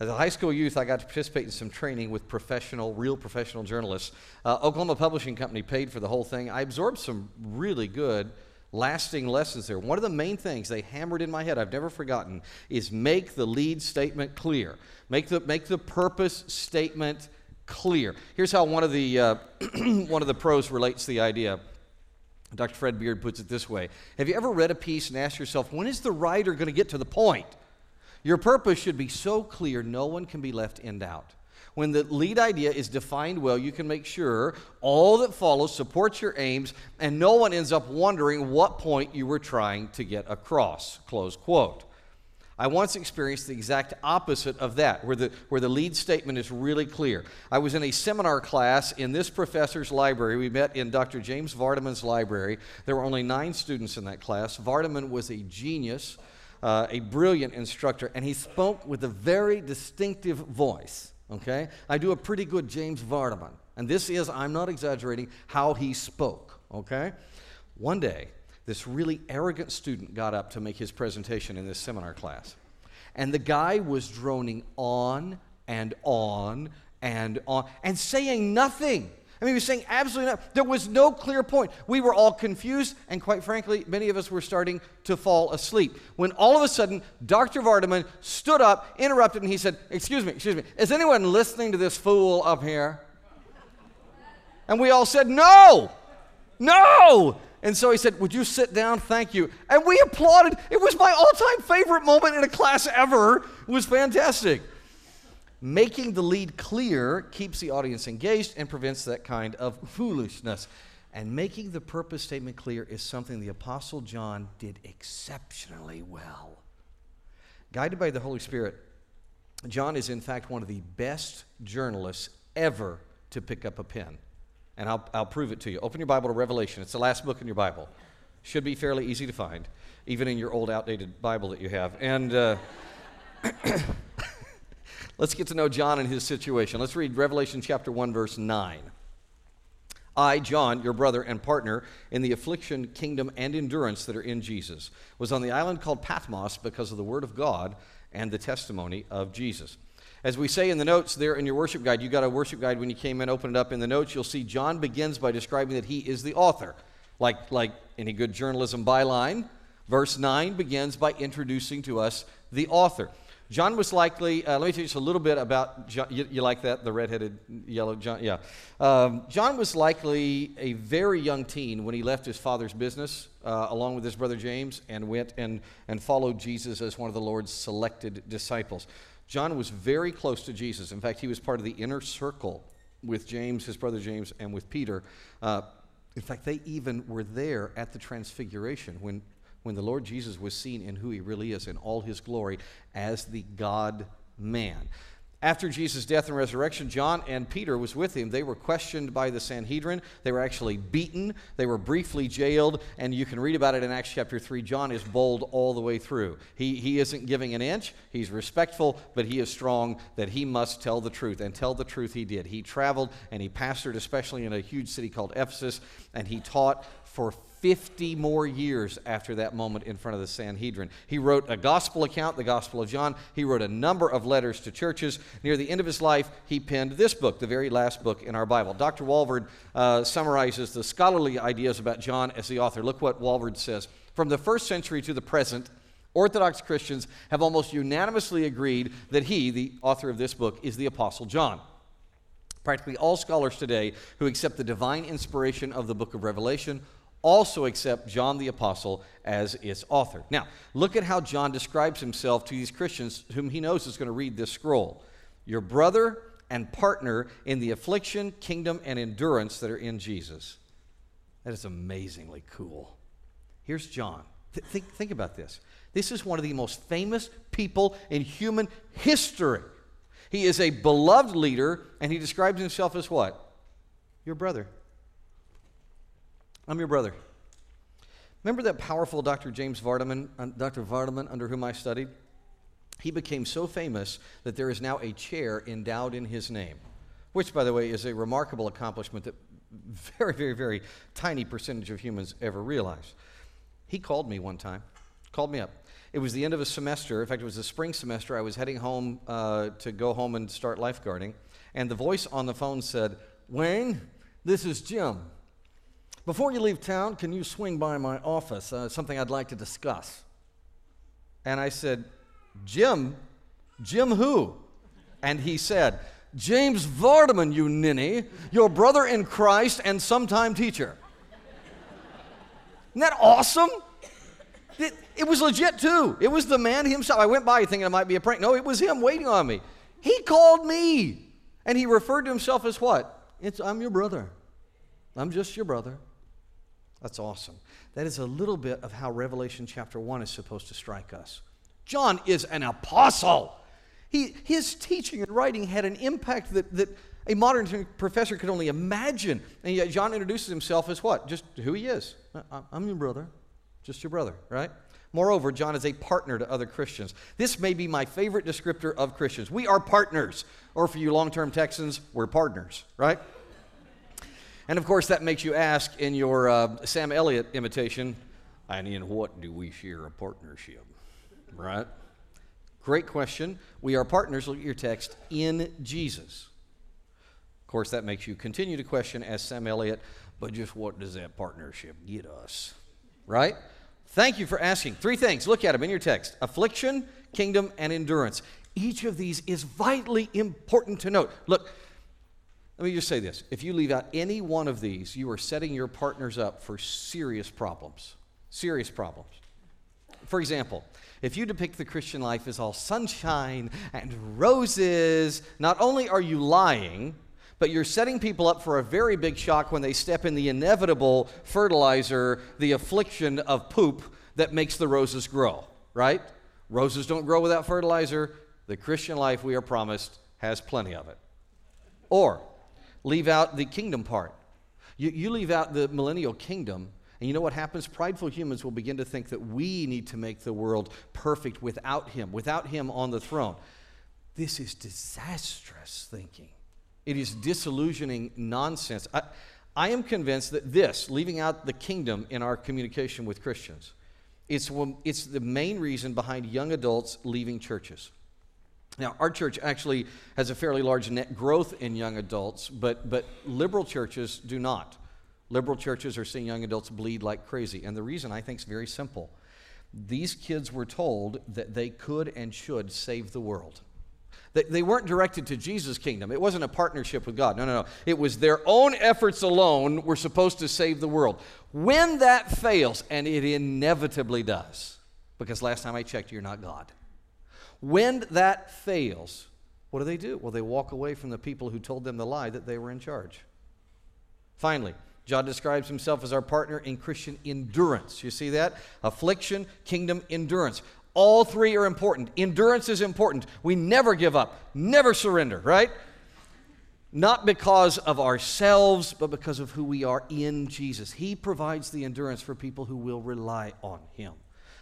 As a high school youth, I got to participate in some training with professional, real professional journalists. Uh, Oklahoma Publishing Company paid for the whole thing. I absorbed some really good, lasting lessons there. One of the main things they hammered in my head, I've never forgotten, is make the lead statement clear. Make the, make the purpose statement clear. Here's how one of the, uh, one of the pros relates the idea. Dr. Fred Beard puts it this way Have you ever read a piece and asked yourself, when is the writer going to get to the point? Your purpose should be so clear no one can be left in doubt. When the lead idea is defined well, you can make sure all that follows supports your aims and no one ends up wondering what point you were trying to get across. Close quote. I once experienced the exact opposite of that, where the, where the lead statement is really clear. I was in a seminar class in this professor's library. We met in Dr. James Vardaman's library. There were only nine students in that class. Vardaman was a genius, uh, a brilliant instructor, and he spoke with a very distinctive voice. Okay? I do a pretty good James Vardaman. And this is, I'm not exaggerating, how he spoke. Okay? One day, this really arrogant student got up to make his presentation in this seminar class. And the guy was droning on and on and on and saying nothing. I mean, he was saying absolutely nothing. There was no clear point. We were all confused, and quite frankly, many of us were starting to fall asleep. When all of a sudden, Dr. Vardaman stood up, interrupted, and he said, Excuse me, excuse me, is anyone listening to this fool up here? And we all said, No, no. And so he said, Would you sit down? Thank you. And we applauded. It was my all time favorite moment in a class ever. It was fantastic. Making the lead clear keeps the audience engaged and prevents that kind of foolishness. And making the purpose statement clear is something the Apostle John did exceptionally well. Guided by the Holy Spirit, John is in fact one of the best journalists ever to pick up a pen and I'll, I'll prove it to you. Open your Bible to Revelation. It's the last book in your Bible. Should be fairly easy to find, even in your old, outdated Bible that you have. And uh, let's get to know John and his situation. Let's read Revelation chapter 1, verse 9. I, John, your brother and partner in the affliction, kingdom, and endurance that are in Jesus, was on the island called Patmos because of the word of God and the testimony of Jesus. As we say in the notes there in your worship guide, you got a worship guide when you came in, open it up in the notes, you'll see John begins by describing that he is the author. Like, like any good journalism byline, verse 9 begins by introducing to us the author. John was likely, uh, let me tell you just a little bit about John. You, you like that? The redheaded yellow John? Yeah. Um, John was likely a very young teen when he left his father's business uh, along with his brother James and went and, and followed Jesus as one of the Lord's selected disciples. John was very close to Jesus. In fact, he was part of the inner circle with James, his brother James, and with Peter. Uh, in fact, they even were there at the transfiguration when, when the Lord Jesus was seen in who he really is in all his glory as the God man. After Jesus' death and resurrection, John and Peter was with him. They were questioned by the Sanhedrin. They were actually beaten. They were briefly jailed, and you can read about it in Acts chapter 3. John is bold all the way through. He, he isn't giving an inch. He's respectful, but he is strong that he must tell the truth, and tell the truth he did. He traveled and he pastored, especially in a huge city called Ephesus, and he taught for 50 more years after that moment in front of the Sanhedrin. He wrote a gospel account, the Gospel of John. He wrote a number of letters to churches. Near the end of his life, he penned this book, the very last book in our Bible. Dr. Walvoord uh, summarizes the scholarly ideas about John as the author. Look what Walvoord says. From the first century to the present, Orthodox Christians have almost unanimously agreed that he, the author of this book, is the Apostle John. Practically all scholars today who accept the divine inspiration of the book of Revelation also accept John the Apostle as its author. Now, look at how John describes himself to these Christians whom he knows is going to read this scroll. Your brother and partner in the affliction, kingdom, and endurance that are in Jesus. That is amazingly cool. Here's John. Th- think, think about this. This is one of the most famous people in human history. He is a beloved leader, and he describes himself as what? Your brother. I'm your brother. Remember that powerful Dr. James Vardaman, uh, Dr. Vardaman, under whom I studied? He became so famous that there is now a chair endowed in his name, which, by the way, is a remarkable accomplishment that very, very, very tiny percentage of humans ever realize. He called me one time, called me up. It was the end of a semester. In fact, it was a spring semester. I was heading home uh, to go home and start lifeguarding. And the voice on the phone said, Wayne, this is Jim. Before you leave town, can you swing by my office? Uh, something I'd like to discuss. And I said, Jim? Jim who? And he said, James Vardaman, you ninny, your brother in Christ and sometime teacher. Isn't that awesome? It, it, was legit too. It was the man himself. I went by thinking it might be a prank. No, it was him waiting on me. He called me. And he referred to himself as what? It's, I'm your brother. I'm just your brother. That's awesome. That is a little bit of how Revelation chapter 1 is supposed to strike us. John is an apostle. He, his teaching and writing had an impact that, that a modern professor could only imagine. And yet, John introduces himself as what? Just who he is. I'm your brother, just your brother, right? Moreover, John is a partner to other Christians. This may be my favorite descriptor of Christians. We are partners. Or for you long term Texans, we're partners, right? And of course, that makes you ask in your uh, Sam Elliott imitation, and in what do we share a partnership? Right? Great question. We are partners, look at your text, in Jesus. Of course, that makes you continue to question, as Sam Elliott, but just what does that partnership get us? Right? Thank you for asking. Three things. Look at them in your text affliction, kingdom, and endurance. Each of these is vitally important to note. Look, let me just say this. If you leave out any one of these, you are setting your partners up for serious problems. Serious problems. For example, if you depict the Christian life as all sunshine and roses, not only are you lying, but you're setting people up for a very big shock when they step in the inevitable fertilizer, the affliction of poop that makes the roses grow, right? Roses don't grow without fertilizer. The Christian life we are promised has plenty of it. Or, leave out the kingdom part. You, you leave out the millennial kingdom, and you know what happens? Prideful humans will begin to think that we need to make the world perfect without Him, without Him on the throne. This is disastrous thinking. It is disillusioning nonsense. I, I am convinced that this, leaving out the kingdom in our communication with Christians, it's, it's the main reason behind young adults leaving churches. Now, our church actually has a fairly large net growth in young adults, but, but liberal churches do not. Liberal churches are seeing young adults bleed like crazy. And the reason I think is very simple. These kids were told that they could and should save the world. They weren't directed to Jesus' kingdom. It wasn't a partnership with God. No, no, no. It was their own efforts alone were supposed to save the world. When that fails, and it inevitably does, because last time I checked, you're not God. When that fails, what do they do? Well, they walk away from the people who told them the lie that they were in charge. Finally, John describes himself as our partner in Christian endurance. You see that? Affliction, kingdom, endurance. All three are important. Endurance is important. We never give up, never surrender, right? Not because of ourselves, but because of who we are in Jesus. He provides the endurance for people who will rely on Him.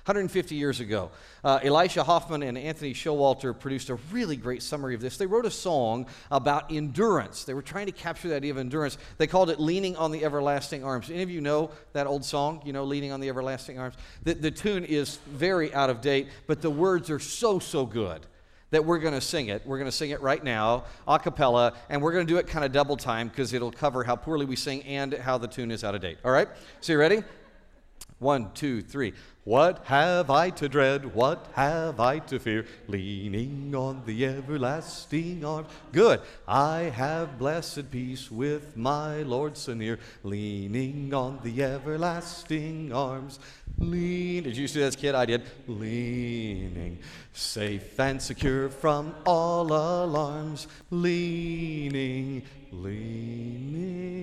150 years ago. Uh, Elisha Hoffman and Anthony Showalter produced a really great summary of this. They wrote a song about endurance. They were trying to capture the idea of endurance. They called it Leaning on the Everlasting Arms. Any of you know that old song? You know, Leaning on the Everlasting Arms? The, the tune is very out of date, but the words are so, so good that we're going to sing it. We're going to sing it right now, a cappella, and we're going to do it kind of double time because it'll cover how poorly we sing and how the tune is out of date. All right? So you ready? One, two, three. What have I to dread? What have I to fear? Leaning on the everlasting arm. Good. I have blessed peace with my Lord so near. Leaning on the everlasting arms. Lean. Did you see that kid? I did. Leaning. Safe and secure from all alarms. Leaning. Leaning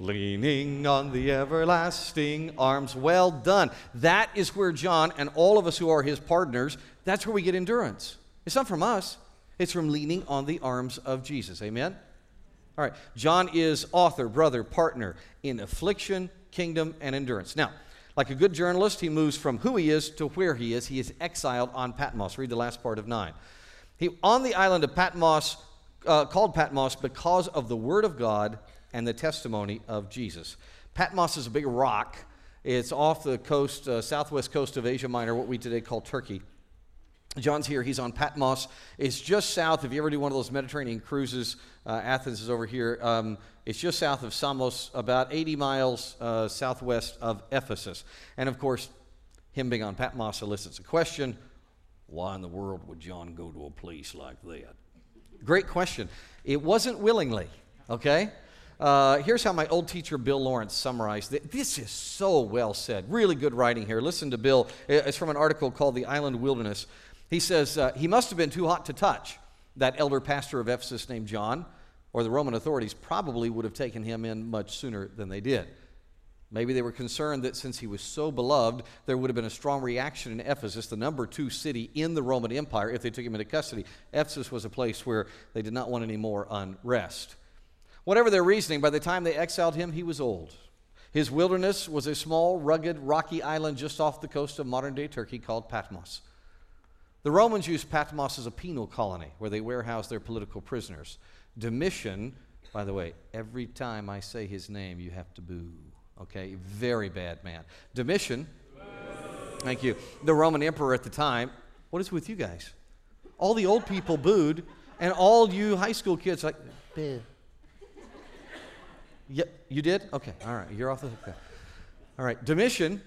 leaning on the everlasting arms. Well done. That is where John and all of us who are his partners, that's where we get endurance. It's not from us, it's from leaning on the arms of Jesus. Amen? All right. John is author, brother, partner in affliction, kingdom, and endurance. Now, like a good journalist, he moves from who he is to where he is. He is exiled on Patmos. Read the last part of 9. He, on the island of Patmos, uh, called Patmos because of the word of God and the testimony of Jesus. Patmos is a big rock, It's off the coast, uh, southwest coast of Asia Minor, what we today call Turkey. John's here. He's on Patmos. It's just south. If you ever do one of those Mediterranean cruises, uh, Athens is over here. Um, it's just south of Samos, about 80 miles uh, southwest of Ephesus. And of course, him being on Patmos elicits a question why in the world would John go to a place like that? Great question. It wasn't willingly, okay? Uh, here's how my old teacher Bill Lawrence summarized it. This is so well said. Really good writing here. Listen to Bill. It's from an article called The Island Wilderness. He says, uh, He must have been too hot to touch, that elder pastor of Ephesus named John, or the Roman authorities probably would have taken him in much sooner than they did. Maybe they were concerned that since he was so beloved, there would have been a strong reaction in Ephesus, the number two city in the Roman Empire, if they took him into custody. Ephesus was a place where they did not want any more unrest. Whatever their reasoning, by the time they exiled him, he was old. His wilderness was a small, rugged, rocky island just off the coast of modern day Turkey called Patmos. The Romans used Patmos as a penal colony where they warehoused their political prisoners. Domitian, by the way, every time I say his name, you have to boo. Okay? Very bad man. Domitian, thank you, the Roman emperor at the time. What is with you guys? All the old people booed, and all you high school kids, like, boo. Yeah, you did? Okay, all right, you're off the hook. All right, Domitian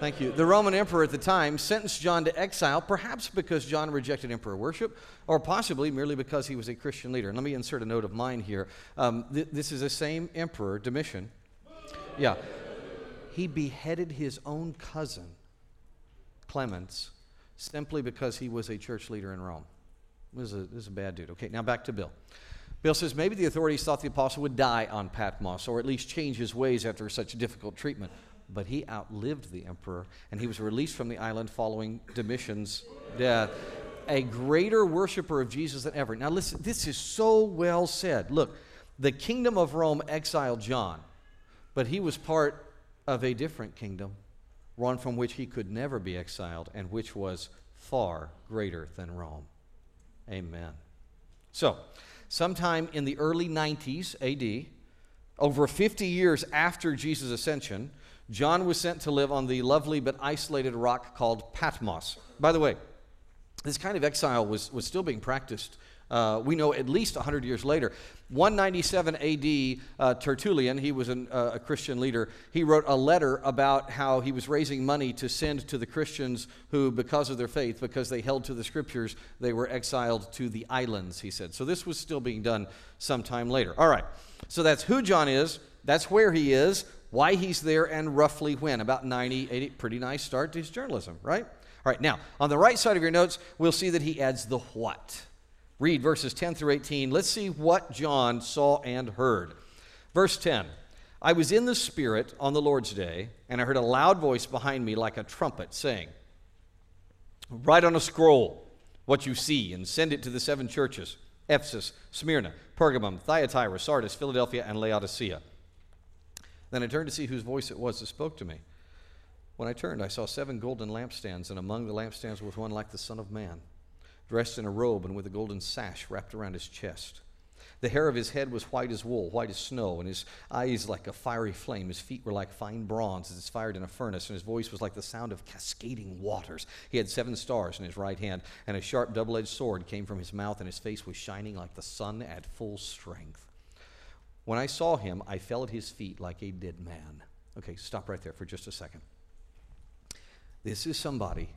Thank you. The Roman emperor at the time sentenced John to exile, perhaps because John rejected emperor worship, or possibly merely because he was a Christian leader. And let me insert a note of mine here. Um, th- this is the same emperor, Domitian. Yeah. He beheaded his own cousin, Clemens, simply because he was a church leader in Rome. This is, a, this is a bad dude. Okay, now back to Bill. Bill says maybe the authorities thought the apostle would die on Patmos, or at least change his ways after such difficult treatment but he outlived the emperor and he was released from the island following Domitian's death. A greater worshiper of Jesus than ever. Now, listen, this is so well said. Look, the kingdom of Rome exiled John, but he was part of a different kingdom, one from which he could never be exiled, and which was far greater than Rome. Amen. So, sometime in the early 90s AD, over 50 years after Jesus' ascension, John was sent to live on the lovely but isolated rock called Patmos. By the way, this kind of exile was, was still being practiced. Uh, we know at least 100 years later. 197 AD, uh, Tertullian, he was an, uh, a Christian leader, he wrote a letter about how he was raising money to send to the Christians who, because of their faith, because they held to the scriptures, they were exiled to the islands, he said. So this was still being done sometime later. All right, so that's who John is, that's where he is why he's there, and roughly when. About 90, 80. Pretty nice start to his journalism, right? All right, now, on the right side of your notes, we'll see that he adds the what. Read verses 10 through 18. Let's see what John saw and heard. Verse 10 I was in the Spirit on the Lord's day, and I heard a loud voice behind me like a trumpet saying, Write on a scroll what you see and send it to the seven churches Ephesus, Smyrna, Pergamum, Thyatira, Sardis, Philadelphia, and Laodicea. Then I turned to see whose voice it was that spoke to me. When I turned, I saw seven golden lampstands, and among the lampstands was one like the Son of Man, dressed in a robe and with a golden sash wrapped around his chest. The hair of his head was white as wool, white as snow, and his eyes like a fiery flame. His feet were like fine bronze as it's fired in a furnace, and his voice was like the sound of cascading waters. He had seven stars in his right hand, and a sharp double edged sword came from his mouth, and his face was shining like the sun at full strength. When I saw him, I fell at his feet like a dead man. Okay, stop right there for just a second. This is somebody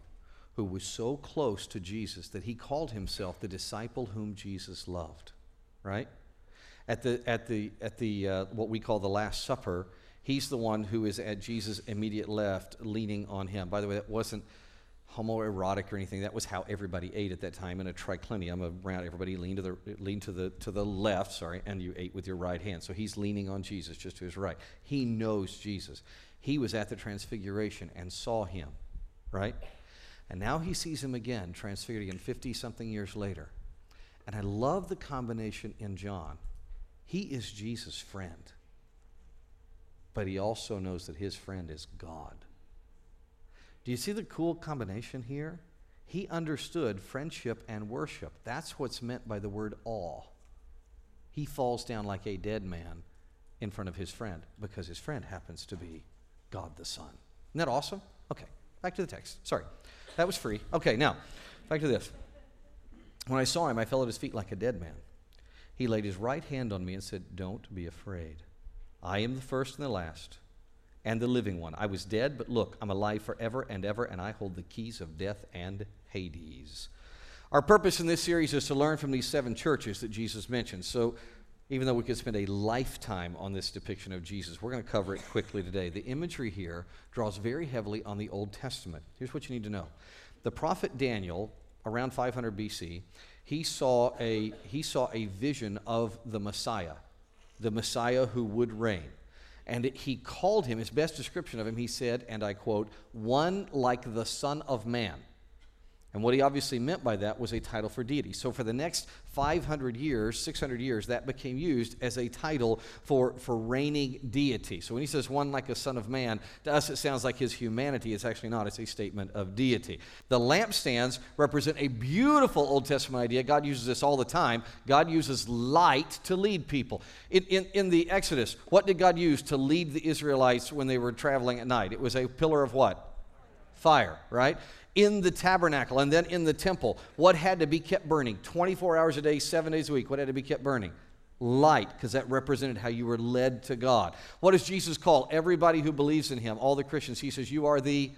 who was so close to Jesus that he called himself the disciple whom Jesus loved, right? At the, at the, at the uh, what we call the Last Supper, he's the one who is at Jesus' immediate left, leaning on him. By the way, that wasn't homoerotic or anything. That was how everybody ate at that time in a triclinium around everybody leaned to the leaned to the to the left, sorry, and you ate with your right hand. So he's leaning on Jesus just to his right. He knows Jesus. He was at the transfiguration and saw him, right? And now he sees him again, transfigured again 50 something years later. And I love the combination in John. He is Jesus' friend. But he also knows that his friend is God. Do you see the cool combination here? He understood friendship and worship. That's what's meant by the word awe. He falls down like a dead man in front of his friend because his friend happens to be God the Son. Isn't that awesome? Okay, back to the text. Sorry, that was free. Okay, now, back to this. When I saw him, I fell at his feet like a dead man. He laid his right hand on me and said, Don't be afraid. I am the first and the last and the living one. I was dead, but look, I'm alive forever and ever, and I hold the keys of death and Hades. Our purpose in this series is to learn from these seven churches that Jesus mentioned. So, even though we could spend a lifetime on this depiction of Jesus, we're going to cover it quickly today. The imagery here draws very heavily on the Old Testament. Here's what you need to know the prophet Daniel, around 500 BC, he saw a, he saw a vision of the Messiah, the Messiah who would reign. And he called him, his best description of him, he said, and I quote, one like the Son of Man. And what he obviously meant by that was a title for deity. So for the next 500 years, 600 years, that became used as a title for, for reigning deity. So when he says one like a son of man, to us it sounds like his humanity. It's actually not, it's a statement of deity. The lampstands represent a beautiful Old Testament idea. God uses this all the time. God uses light to lead people. In, in, in the Exodus, what did God use to lead the Israelites when they were traveling at night? It was a pillar of what? Fire, right? In the tabernacle and then in the temple, what had to be kept burning 24 hours a day, seven days a week? What had to be kept burning? Light, because that represented how you were led to God. What does Jesus call everybody who believes in him, all the Christians? He says, You are the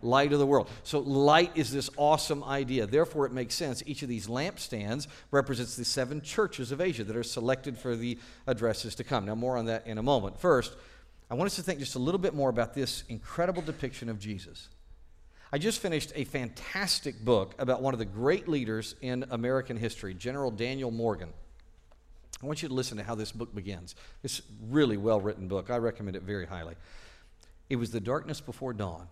light of the world. So, light is this awesome idea. Therefore, it makes sense. Each of these lampstands represents the seven churches of Asia that are selected for the addresses to come. Now, more on that in a moment. First, I want us to think just a little bit more about this incredible depiction of Jesus. I just finished a fantastic book about one of the great leaders in American history, General Daniel Morgan. I want you to listen to how this book begins. It's really well written book. I recommend it very highly. It was the darkness before dawn.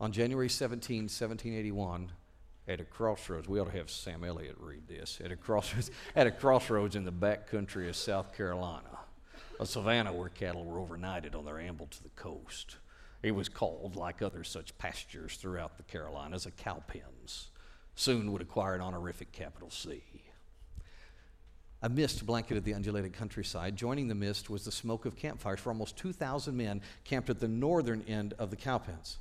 On January 17, 1781, at a crossroads, we ought to have Sam Elliott read this. At a crossroads, at a crossroads in the back country of South Carolina, a savannah where cattle were overnighted on their amble to the coast. It was called, like other such pastures throughout the Carolinas, a cowpens. Soon would acquire an honorific capital C. A mist blanketed the undulated countryside. Joining the mist was the smoke of campfires for almost 2,000 men camped at the northern end of the cowpens.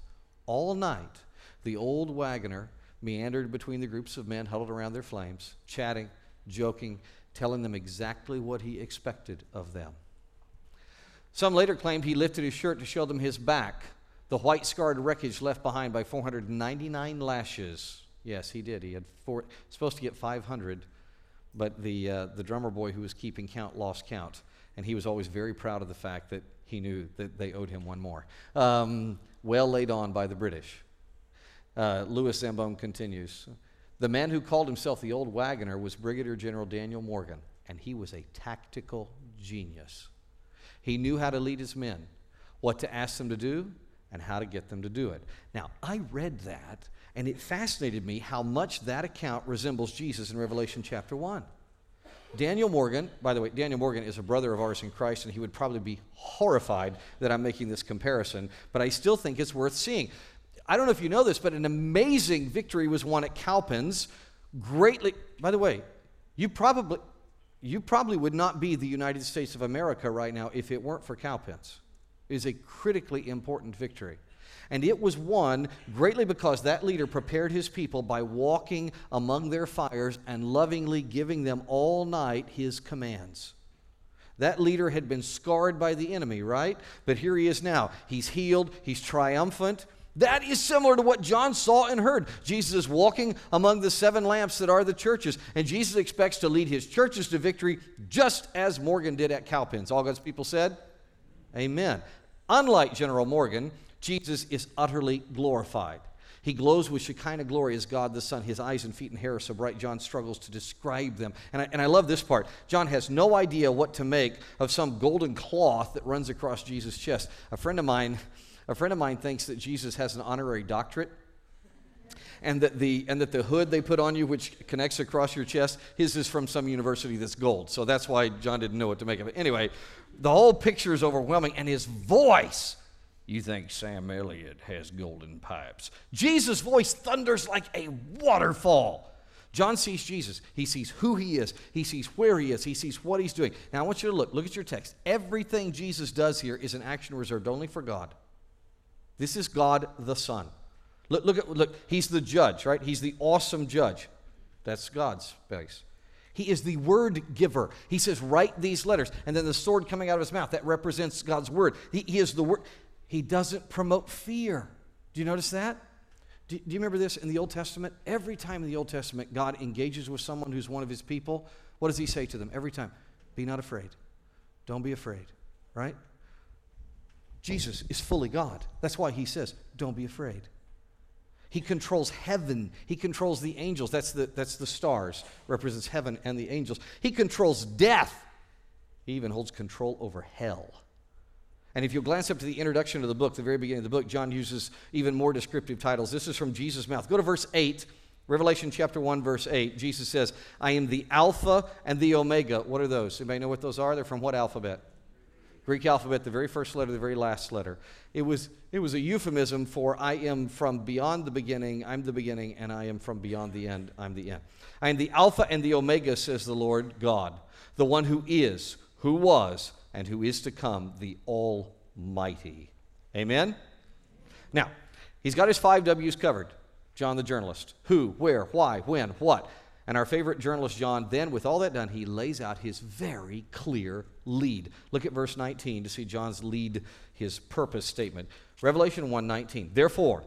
All night, the old wagoner meandered between the groups of men huddled around their flames, chatting, joking, telling them exactly what he expected of them. Some later claimed he lifted his shirt to show them his back, the white scarred wreckage left behind by 499 lashes. Yes, he did. He had four, supposed to get 500, but the, uh, the drummer boy who was keeping count lost count. And he was always very proud of the fact that he knew that they owed him one more. Um, well laid on by the British. Uh, Louis Zambone continues. The man who called himself the old wagoner was Brigadier General Daniel Morgan, and he was a tactical genius. He knew how to lead his men, what to ask them to do, and how to get them to do it. Now, I read that, and it fascinated me how much that account resembles Jesus in Revelation chapter 1. Daniel Morgan, by the way, Daniel Morgan is a brother of ours in Christ, and he would probably be horrified that I'm making this comparison, but I still think it's worth seeing. I don't know if you know this, but an amazing victory was won at Cowpens. Greatly, by the way, you probably, you probably would not be the United States of America right now if it weren't for Cowpens. It is a critically important victory. And it was won greatly because that leader prepared his people by walking among their fires and lovingly giving them all night his commands. That leader had been scarred by the enemy, right? But here he is now. He's healed, he's triumphant, that is similar to what John saw and heard. Jesus is walking among the seven lamps that are the churches, and Jesus expects to lead his churches to victory just as Morgan did at Cowpens. All God's people said, Amen. Unlike General Morgan, Jesus is utterly glorified. He glows with Shekinah glory as God the Son. His eyes and feet and hair are so bright, John struggles to describe them. And I, and I love this part. John has no idea what to make of some golden cloth that runs across Jesus' chest. A friend of mine a friend of mine thinks that Jesus has an honorary doctorate and that the and that the hood they put on you which connects across your chest his is from some university that's gold. So that's why john didn't know what to make of it. Anyway the whole picture is overwhelming and his voice you think sam elliott has golden pipes. Jesus voice thunders like a waterfall. John sees jesus. He sees who he is. He sees where he is. He sees what he's doing. Now i want you to look. Look at your text. Everything jesus does here is an action reserved only for god This is God the Son. Look, look, at, look, he's the judge, right? He's the awesome judge. That's God's face. He is the word giver. He says, Write these letters. And then the sword coming out of his mouth, that represents God's word. He, he is the word. He doesn't promote fear. Do you notice that? Do, do you remember this in the Old Testament? Every time in the Old Testament, God engages with someone who's one of his people, what does he say to them? Every time, Be not afraid. Don't be afraid, right? Jesus is fully God. That's why he says, Don't be afraid. He controls heaven. He controls the angels. That's the, that's the stars, represents heaven and the angels. He controls death. He even holds control over hell. And if you'll glance up to the introduction of the book, the very beginning of the book, John uses even more descriptive titles. This is from Jesus' mouth. Go to verse 8, Revelation chapter 1, verse 8. Jesus says, I am the Alpha and the Omega. What are those? Anybody know what those are? They're from what alphabet? Greek alphabet, the very first letter, the very last letter. It was, it was a euphemism for I am from beyond the beginning, I'm the beginning, and I am from beyond the end, I'm the end. I am the Alpha and the Omega, says the Lord God, the one who is, who was, and who is to come, the Almighty. Amen? Now, he's got his five W's covered. John the journalist. Who, where, why, when, what. And our favorite journalist, John, then, with all that done, he lays out his very clear lead. Look at verse 19 to see John's lead, his purpose statement. Revelation 1:19. Therefore,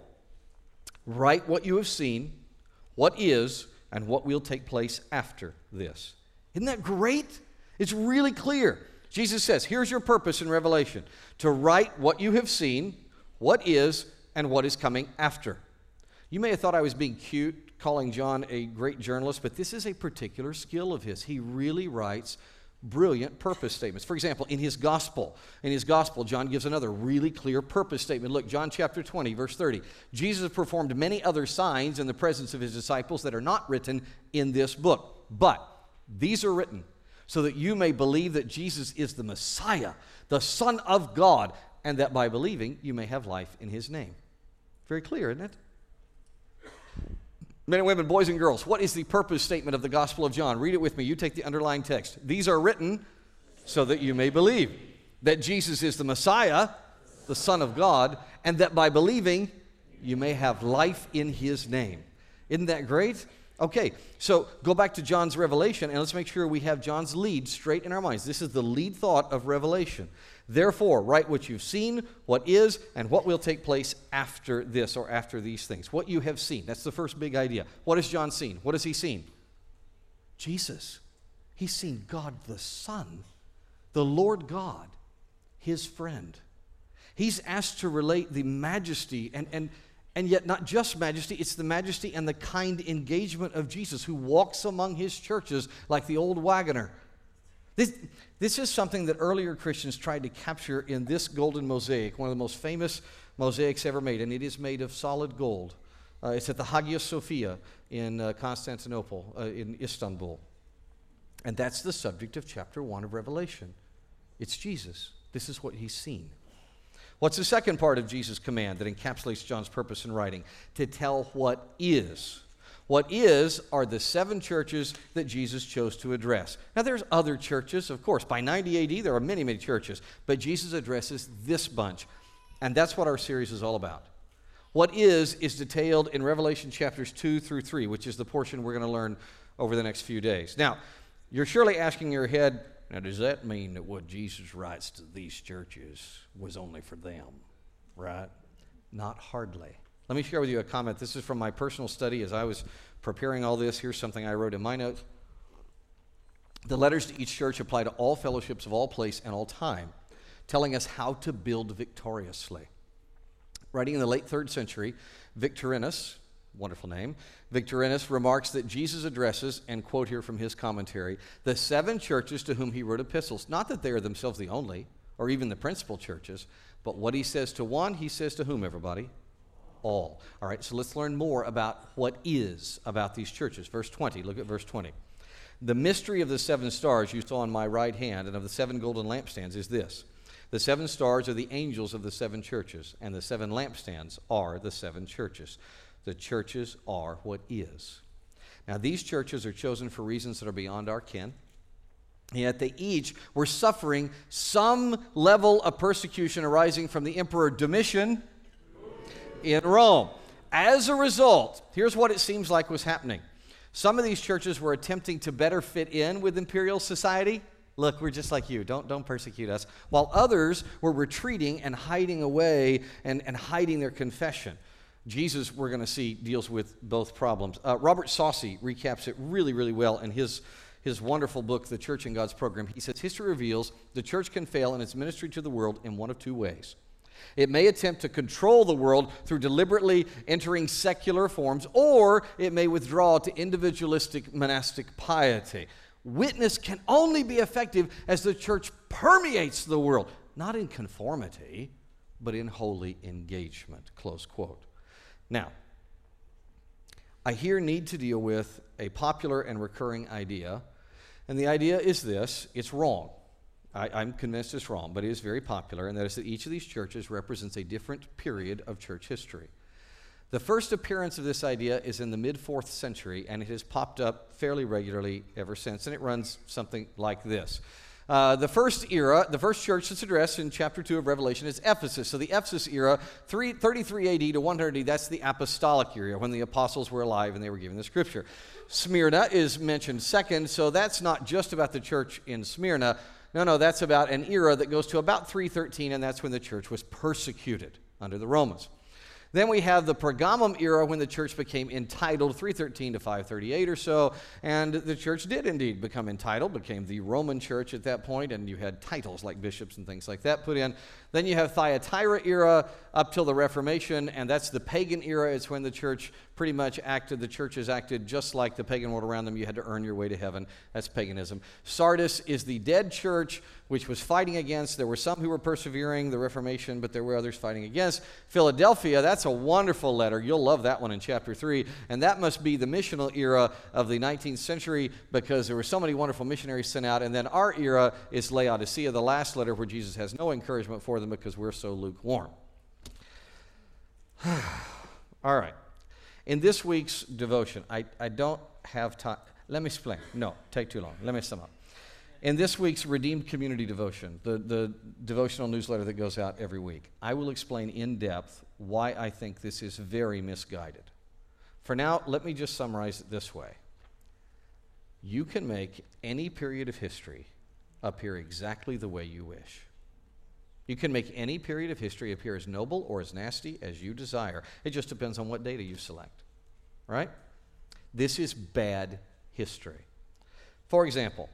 write what you have seen, what is, and what will take place after this. Isn't that great? It's really clear. Jesus says, here's your purpose in Revelation to write what you have seen, what is, and what is coming after. You may have thought I was being cute calling John a great journalist, but this is a particular skill of his. He really writes brilliant purpose statements. For example, in his gospel, in his gospel, John gives another really clear purpose statement. Look, John chapter 20, verse 30. Jesus performed many other signs in the presence of his disciples that are not written in this book, but these are written so that you may believe that Jesus is the Messiah, the Son of God, and that by believing you may have life in his name. Very clear, isn't it? Men and women, boys and girls, what is the purpose statement of the Gospel of John? Read it with me. You take the underlying text. These are written so that you may believe that Jesus is the Messiah, the Son of God, and that by believing you may have life in his name. Isn't that great? Okay, so go back to John's revelation and let's make sure we have John's lead straight in our minds. This is the lead thought of Revelation. Therefore, write what you've seen, what is, and what will take place after this or after these things. What you have seen. That's the first big idea. What has John seen? What has he seen? Jesus. He's seen God the Son, the Lord God, his friend. He's asked to relate the majesty and, and and yet, not just majesty, it's the majesty and the kind engagement of Jesus who walks among his churches like the old wagoner. This, this is something that earlier Christians tried to capture in this golden mosaic, one of the most famous mosaics ever made, and it is made of solid gold. Uh, it's at the Hagia Sophia in uh, Constantinople, uh, in Istanbul. And that's the subject of chapter 1 of Revelation. It's Jesus. This is what he's seen. What's the second part of Jesus' command that encapsulates John's purpose in writing? To tell what is. What is are the seven churches that Jesus chose to address. Now, there's other churches, of course. By 90 AD, there are many, many churches, but Jesus addresses this bunch. And that's what our series is all about. What is, is detailed in Revelation chapters 2 through 3, which is the portion we're going to learn over the next few days. Now, you're surely asking your head, now, does that mean that what Jesus writes to these churches was only for them? Right? Not hardly. Let me share with you a comment. This is from my personal study as I was preparing all this. Here's something I wrote in my notes. The letters to each church apply to all fellowships of all place and all time, telling us how to build victoriously. Writing in the late third century, Victorinus, wonderful name, Victorinus remarks that Jesus addresses, and quote here from his commentary, the seven churches to whom he wrote epistles. Not that they are themselves the only, or even the principal churches, but what he says to one, he says to whom, everybody? All. All right, so let's learn more about what is about these churches. Verse 20, look at verse 20. The mystery of the seven stars you saw on my right hand and of the seven golden lampstands is this. The seven stars are the angels of the seven churches, and the seven lampstands are the seven churches. The churches are what is. Now, these churches are chosen for reasons that are beyond our ken. Yet they each were suffering some level of persecution arising from the Emperor Domitian in Rome. As a result, here's what it seems like was happening. Some of these churches were attempting to better fit in with imperial society. Look, we're just like you. Don't, don't persecute us. While others were retreating and hiding away and, and hiding their confession. Jesus, we're going to see, deals with both problems. Uh, Robert Saucy recaps it really, really well in his, his wonderful book, The Church and God's Program. He says, History reveals the church can fail in its ministry to the world in one of two ways. It may attempt to control the world through deliberately entering secular forms, or it may withdraw to individualistic monastic piety. Witness can only be effective as the church permeates the world, not in conformity, but in holy engagement. Close quote. Now, I here need to deal with a popular and recurring idea, and the idea is this it's wrong. I, am convinced it's wrong, but it is very popular, and that is that each of these churches represents a different period of church history. The first appearance of this idea is in the mid fourth century, and it has popped up fairly regularly ever since, and it runs something like this. Uh, the first era, the first church that's addressed in chapter 2 of Revelation is Ephesus. So the Ephesus era, 3, 33 AD to 100 AD, that's the apostolic era when the apostles were alive and they were given the scripture. Smyrna is mentioned second, so that's not just about the church in Smyrna. No, no, that's about an era that goes to about 313, and that's when the church was persecuted under the Romans. Then we have the Pergamum era when the church became entitled, 313 to 538 or so, and the church did indeed become entitled, became the Roman church at that point, and you had titles like bishops and things like that put in. Then you have Thyatira era up till the Reformation, and that's the pagan era. It's when the church pretty much acted, the churches acted just like the pagan world around them. You had to earn your way to heaven. That's paganism. Sardis is the dead church, which was fighting against. There were some who were persevering the Reformation, but there were others fighting against. Philadelphia, that's a wonderful letter. You'll love that one in chapter 3. And that must be the missional era of the 19th century because there were so many wonderful missionaries sent out. And then our era is Laodicea, the last letter where Jesus has no encouragement for them because we're so lukewarm. All right. In this week's devotion, I, I don't have time. Let me explain. No, take too long. Let me sum up. In this week's Redeemed Community Devotion, the, the devotional newsletter that goes out every week, I will explain in depth why I think this is very misguided. For now, let me just summarize it this way You can make any period of history appear exactly the way you wish. You can make any period of history appear as noble or as nasty as you desire. It just depends on what data you select. Right? This is bad history. For example,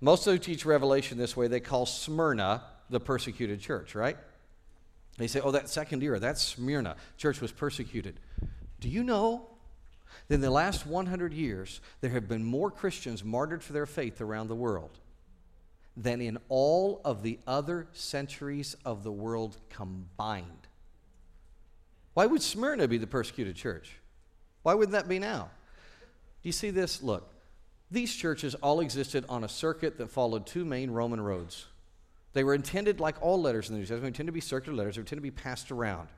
most of who teach Revelation this way, they call Smyrna the persecuted church, right? They say, oh, that second era, that's Smyrna. Church was persecuted. Do you know that in the last 100 years, there have been more Christians martyred for their faith around the world than in all of the other centuries of the world combined. Why would Smyrna be the persecuted church? Why wouldn't that be now? Do you see this? Look, these churches all existed on a circuit that followed two main Roman roads. They were intended, like all letters in the New Testament, intended to be circular letters, they are intended to be passed around.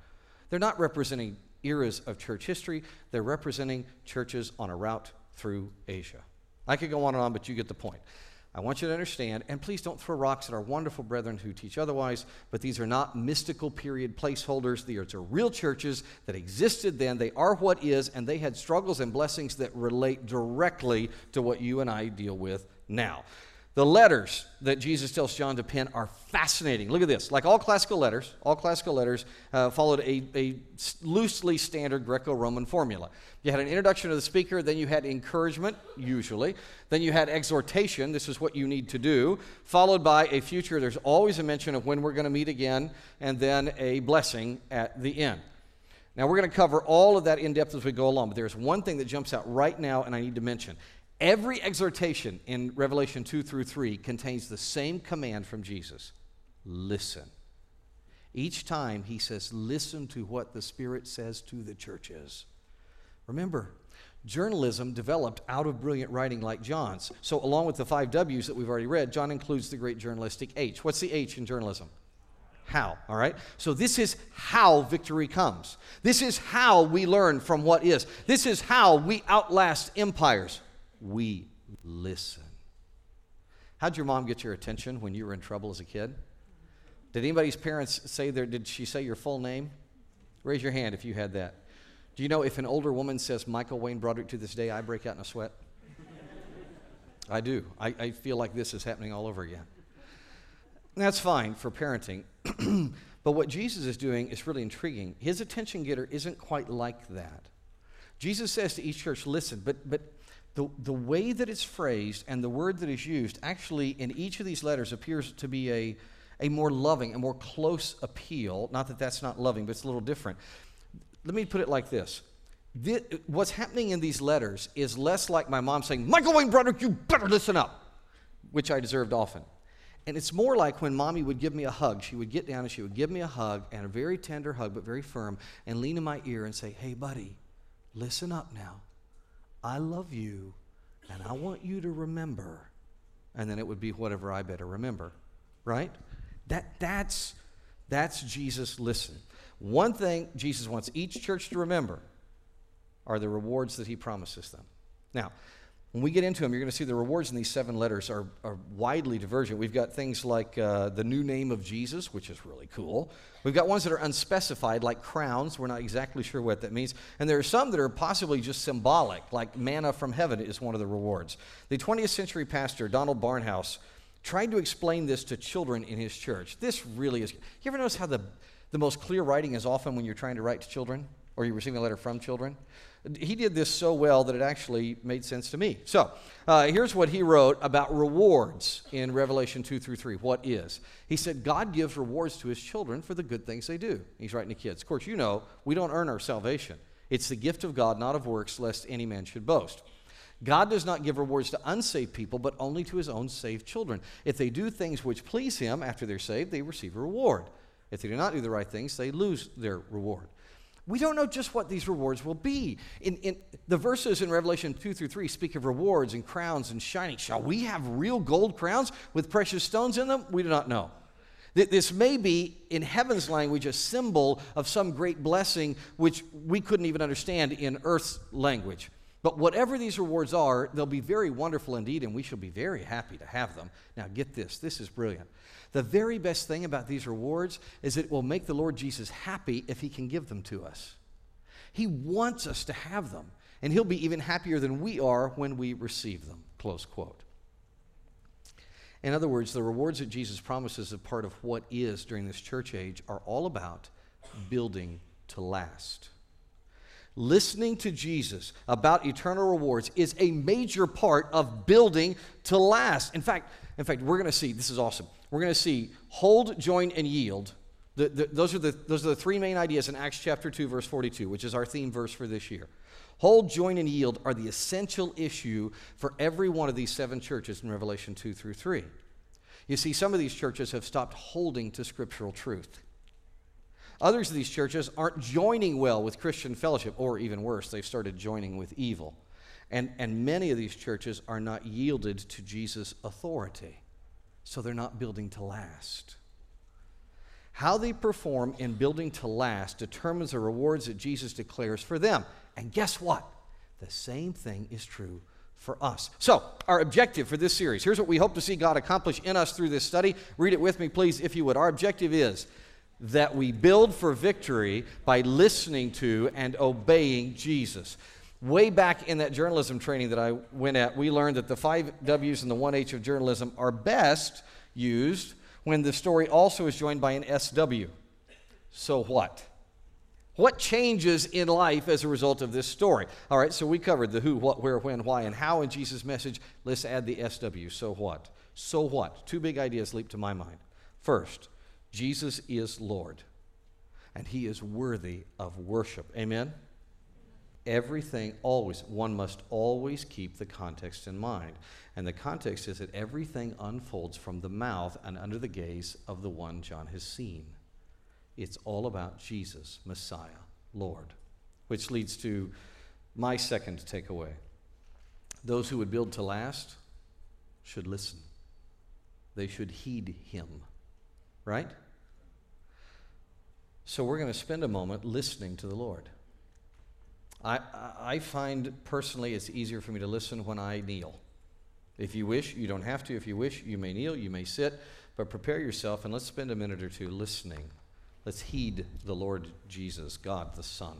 They're not representing eras of church history, they're representing churches on a route through Asia. I could go on and on, but you get the point. I want you to understand, and please don't throw rocks at our wonderful brethren who teach otherwise, but these are not mystical period placeholders. These are real churches that existed then. They are what is, and they had struggles and blessings that relate directly to what you and I deal with now. The letters that Jesus tells John to pen are fascinating. Look at this. Like all classical letters, all classical letters uh, followed a, a loosely standard Greco Roman formula. You had an introduction to the speaker, then you had encouragement, usually. Then you had exhortation, this is what you need to do, followed by a future. There's always a mention of when we're going to meet again, and then a blessing at the end. Now, we're going to cover all of that in depth as we go along, but there's one thing that jumps out right now, and I need to mention. Every exhortation in Revelation 2 through 3 contains the same command from Jesus listen. Each time he says, listen to what the Spirit says to the churches. Remember, journalism developed out of brilliant writing like John's. So, along with the five W's that we've already read, John includes the great journalistic H. What's the H in journalism? How, all right? So, this is how victory comes. This is how we learn from what is. This is how we outlast empires we listen. How'd your mom get your attention when you were in trouble as a kid? Did anybody's parents say there, did she say your full name? Raise your hand if you had that. Do you know if an older woman says Michael Wayne Broderick to this day, I break out in a sweat? I do. I, I feel like this is happening all over again. That's fine for parenting. but what Jesus is doing is really intriguing. His attention getter isn't quite like that. Jesus says to each church, listen, but, but the, the way that it's phrased and the word that is used actually in each of these letters appears to be a, a more loving, a more close appeal. Not that that's not loving, but it's a little different. Let me put it like this. this what's happening in these letters is less like my mom saying, Michael Wayne Broderick, you better listen up, which I deserved often. And it's more like when mommy would give me a hug. She would get down and she would give me a hug, and a very tender hug, but very firm, and lean in my ear and say, Hey, buddy, listen up now. I love you, and I want you to remember. And then it would be whatever I better remember, right? That, that's, that's Jesus listen. One thing Jesus wants each church to remember are the rewards that he promises them. Now, when we get into them, you're going to see the rewards in these seven letters are, are widely divergent. We've got things like uh, the new name of Jesus, which is really cool. We've got ones that are unspecified, like crowns. We're not exactly sure what that means. And there are some that are possibly just symbolic, like manna from heaven is one of the rewards. The 20th century pastor, Donald Barnhouse, tried to explain this to children in his church. This really is. You ever notice how the, the most clear writing is often when you're trying to write to children or you're receiving a letter from children? He did this so well that it actually made sense to me. So, uh, here's what he wrote about rewards in Revelation 2 through 3. What is? He said, God gives rewards to his children for the good things they do. He's writing to kids. Of course, you know, we don't earn our salvation. It's the gift of God, not of works, lest any man should boast. God does not give rewards to unsaved people, but only to his own saved children. If they do things which please him after they're saved, they receive a reward. If they do not do the right things, they lose their reward. We don't know just what these rewards will be. In, in, the verses in Revelation 2 through 3 speak of rewards and crowns and shining. Shall we have real gold crowns with precious stones in them? We do not know. This may be, in heaven's language, a symbol of some great blessing which we couldn't even understand in earth's language. But whatever these rewards are, they'll be very wonderful indeed, and we shall be very happy to have them. Now, get this this is brilliant. The very best thing about these rewards is it will make the Lord Jesus happy if he can give them to us. He wants us to have them, and he'll be even happier than we are when we receive them. Close quote. In other words, the rewards that Jesus promises as part of what is during this church age are all about building to last. Listening to Jesus about eternal rewards is a major part of building to last. In fact, in fact, we're going to see this is awesome we're going to see hold, join, and yield. The, the, those, are the, those are the three main ideas in Acts chapter 2, verse 42, which is our theme verse for this year. Hold, join, and yield are the essential issue for every one of these seven churches in Revelation 2 through 3. You see, some of these churches have stopped holding to scriptural truth. Others of these churches aren't joining well with Christian fellowship, or even worse, they've started joining with evil. And, and many of these churches are not yielded to Jesus' authority so they're not building to last. How they perform in building to last determines the rewards that Jesus declares for them. And guess what? The same thing is true for us. So, our objective for this series here's what we hope to see God accomplish in us through this study. Read it with me, please, if you would. Our objective is that we build for victory by listening to and obeying Jesus. Way back in that journalism training that I went at, we learned that the five W's and the one H of journalism are best used when the story also is joined by an SW. So what? What changes in life as a result of this story? All right, so we covered the who, what, where, when, why, and how in Jesus' message. Let's add the SW. So what? So what? Two big ideas leap to my mind. First, Jesus is Lord, and he is worthy of worship. Amen? Everything always, one must always keep the context in mind. And the context is that everything unfolds from the mouth and under the gaze of the one John has seen. It's all about Jesus, Messiah, Lord. Which leads to my second takeaway. Those who would build to last should listen, they should heed him, right? So we're going to spend a moment listening to the Lord. I, I find personally it's easier for me to listen when I kneel. If you wish, you don't have to. If you wish, you may kneel, you may sit, but prepare yourself and let's spend a minute or two listening Let's heed the Lord Jesus, God the Son.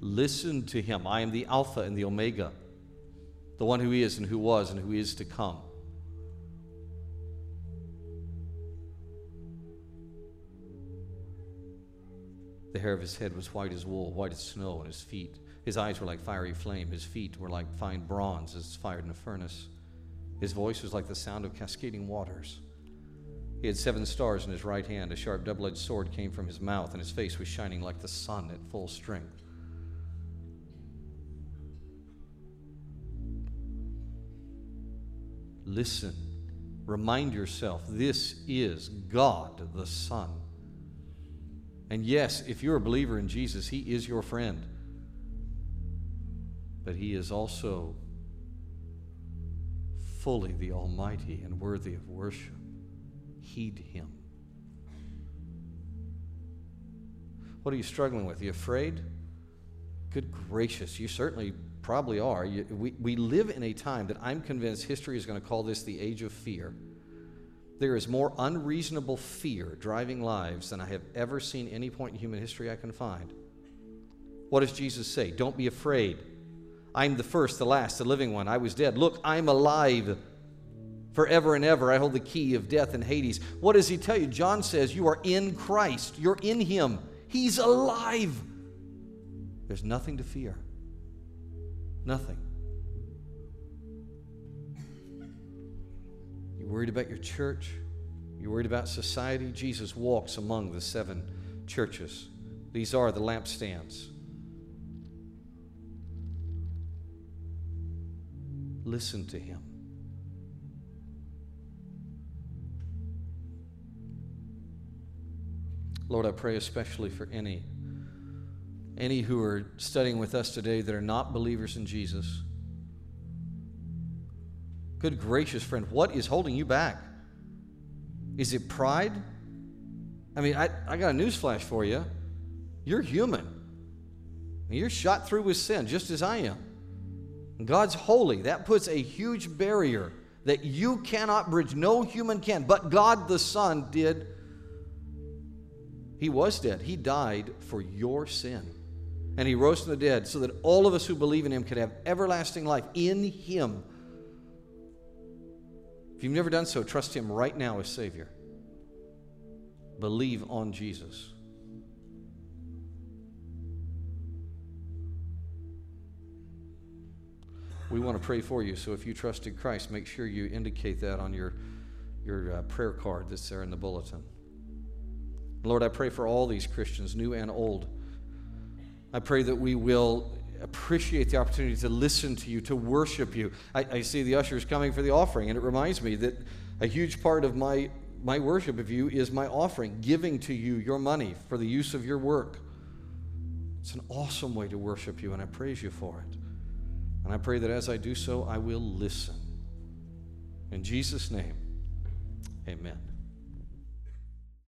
Listen to him. I am the Alpha and the Omega, the one who is and who was and who is to come. The hair of his head was white as wool, white as snow, and his feet. His eyes were like fiery flame. His feet were like fine bronze as fired in a furnace. His voice was like the sound of cascading waters. He had seven stars in his right hand. A sharp double edged sword came from his mouth, and his face was shining like the sun at full strength. Listen. Remind yourself this is God the Son. And yes, if you're a believer in Jesus, He is your friend. But He is also fully the Almighty and worthy of worship. Heed Him. What are you struggling with? Are you afraid? Good gracious, you certainly probably are. You, we, we live in a time that I'm convinced history is going to call this the age of fear. There is more unreasonable fear driving lives than I have ever seen any point in human history I can find. What does Jesus say? Don't be afraid. I'm the first, the last, the living one. I was dead. Look, I'm alive forever and ever. I hold the key of death and Hades. What does he tell you? John says, You are in Christ. You're in him. He's alive. There's nothing to fear. Nothing. You're worried about your church? You're worried about society? Jesus walks among the seven churches. These are the lampstands. Listen to him. Lord, I pray especially for any any who are studying with us today that are not believers in Jesus. Good gracious, friend, what is holding you back? Is it pride? I mean, I, I got a newsflash for you. You're human. You're shot through with sin, just as I am. God's holy. That puts a huge barrier that you cannot bridge. No human can. But God the Son did. He was dead. He died for your sin and he rose from the dead so that all of us who believe in him could have everlasting life in him. If you've never done so, trust him right now as Savior. Believe on Jesus. We want to pray for you, so if you trusted Christ, make sure you indicate that on your, your uh, prayer card that's there in the bulletin. Lord, I pray for all these Christians, new and old I pray that we will appreciate the opportunity to listen to you, to worship you. I, I, see the ushers coming for the offering, and it reminds me that a huge part of my, my worship of you is my offering, giving to you your money for the use of your work. It's an awesome way to worship you, and I praise you for it. And I pray that as I do so, I will listen. In Jesus' name, amen.